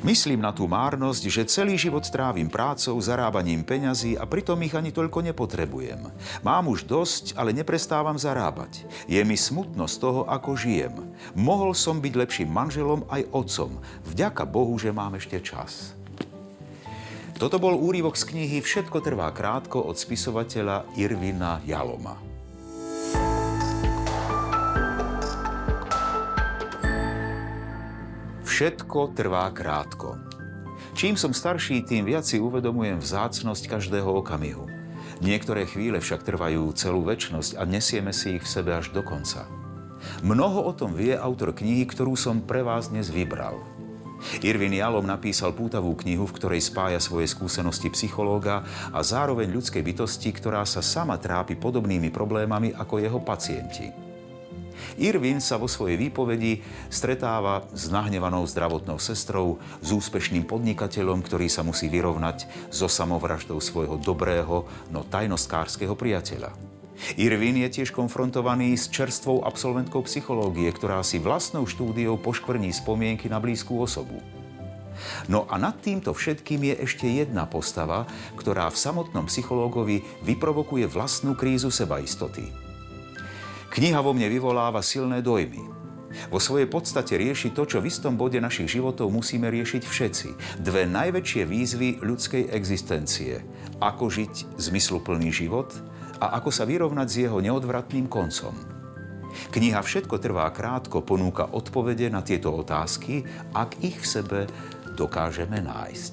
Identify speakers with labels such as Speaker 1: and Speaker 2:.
Speaker 1: Myslím na tú márnosť, že celý život trávim prácou, zarábaním peňazí a pritom ich ani toľko nepotrebujem. Mám už dosť, ale neprestávam zarábať. Je mi smutno z toho, ako žijem. Mohol som byť lepším manželom aj otcom. Vďaka Bohu, že mám ešte čas. Toto bol úrivok z knihy Všetko trvá krátko od spisovateľa Irvina Jaloma. Všetko trvá krátko. Čím som starší, tým viac si uvedomujem vzácnosť každého okamihu. Niektoré chvíle však trvajú celú väčnosť a nesieme si ich v sebe až do konca. Mnoho o tom vie autor knihy, ktorú som pre vás dnes vybral. Irvin Jalom napísal pútavú knihu, v ktorej spája svoje skúsenosti psychológa a zároveň ľudskej bytosti, ktorá sa sama trápi podobnými problémami ako jeho pacienti. Irvin sa vo svojej výpovedi stretáva s nahnevanou zdravotnou sestrou, s úspešným podnikateľom, ktorý sa musí vyrovnať so samovraždou svojho dobrého, no tajnostkárskeho priateľa. Irvin je tiež konfrontovaný s čerstvou absolventkou psychológie, ktorá si vlastnou štúdiou poškvrní spomienky na blízku osobu. No a nad týmto všetkým je ešte jedna postava, ktorá v samotnom psychológovi vyprovokuje vlastnú krízu sebaistoty. Kniha vo mne vyvoláva silné dojmy. Vo svojej podstate rieši to, čo v istom bode našich životov musíme riešiť všetci. Dve najväčšie výzvy ľudskej existencie. Ako žiť zmysluplný život a ako sa vyrovnať s jeho neodvratným koncom. Kniha Všetko trvá krátko ponúka odpovede na tieto otázky, ak ich v sebe dokážeme nájsť.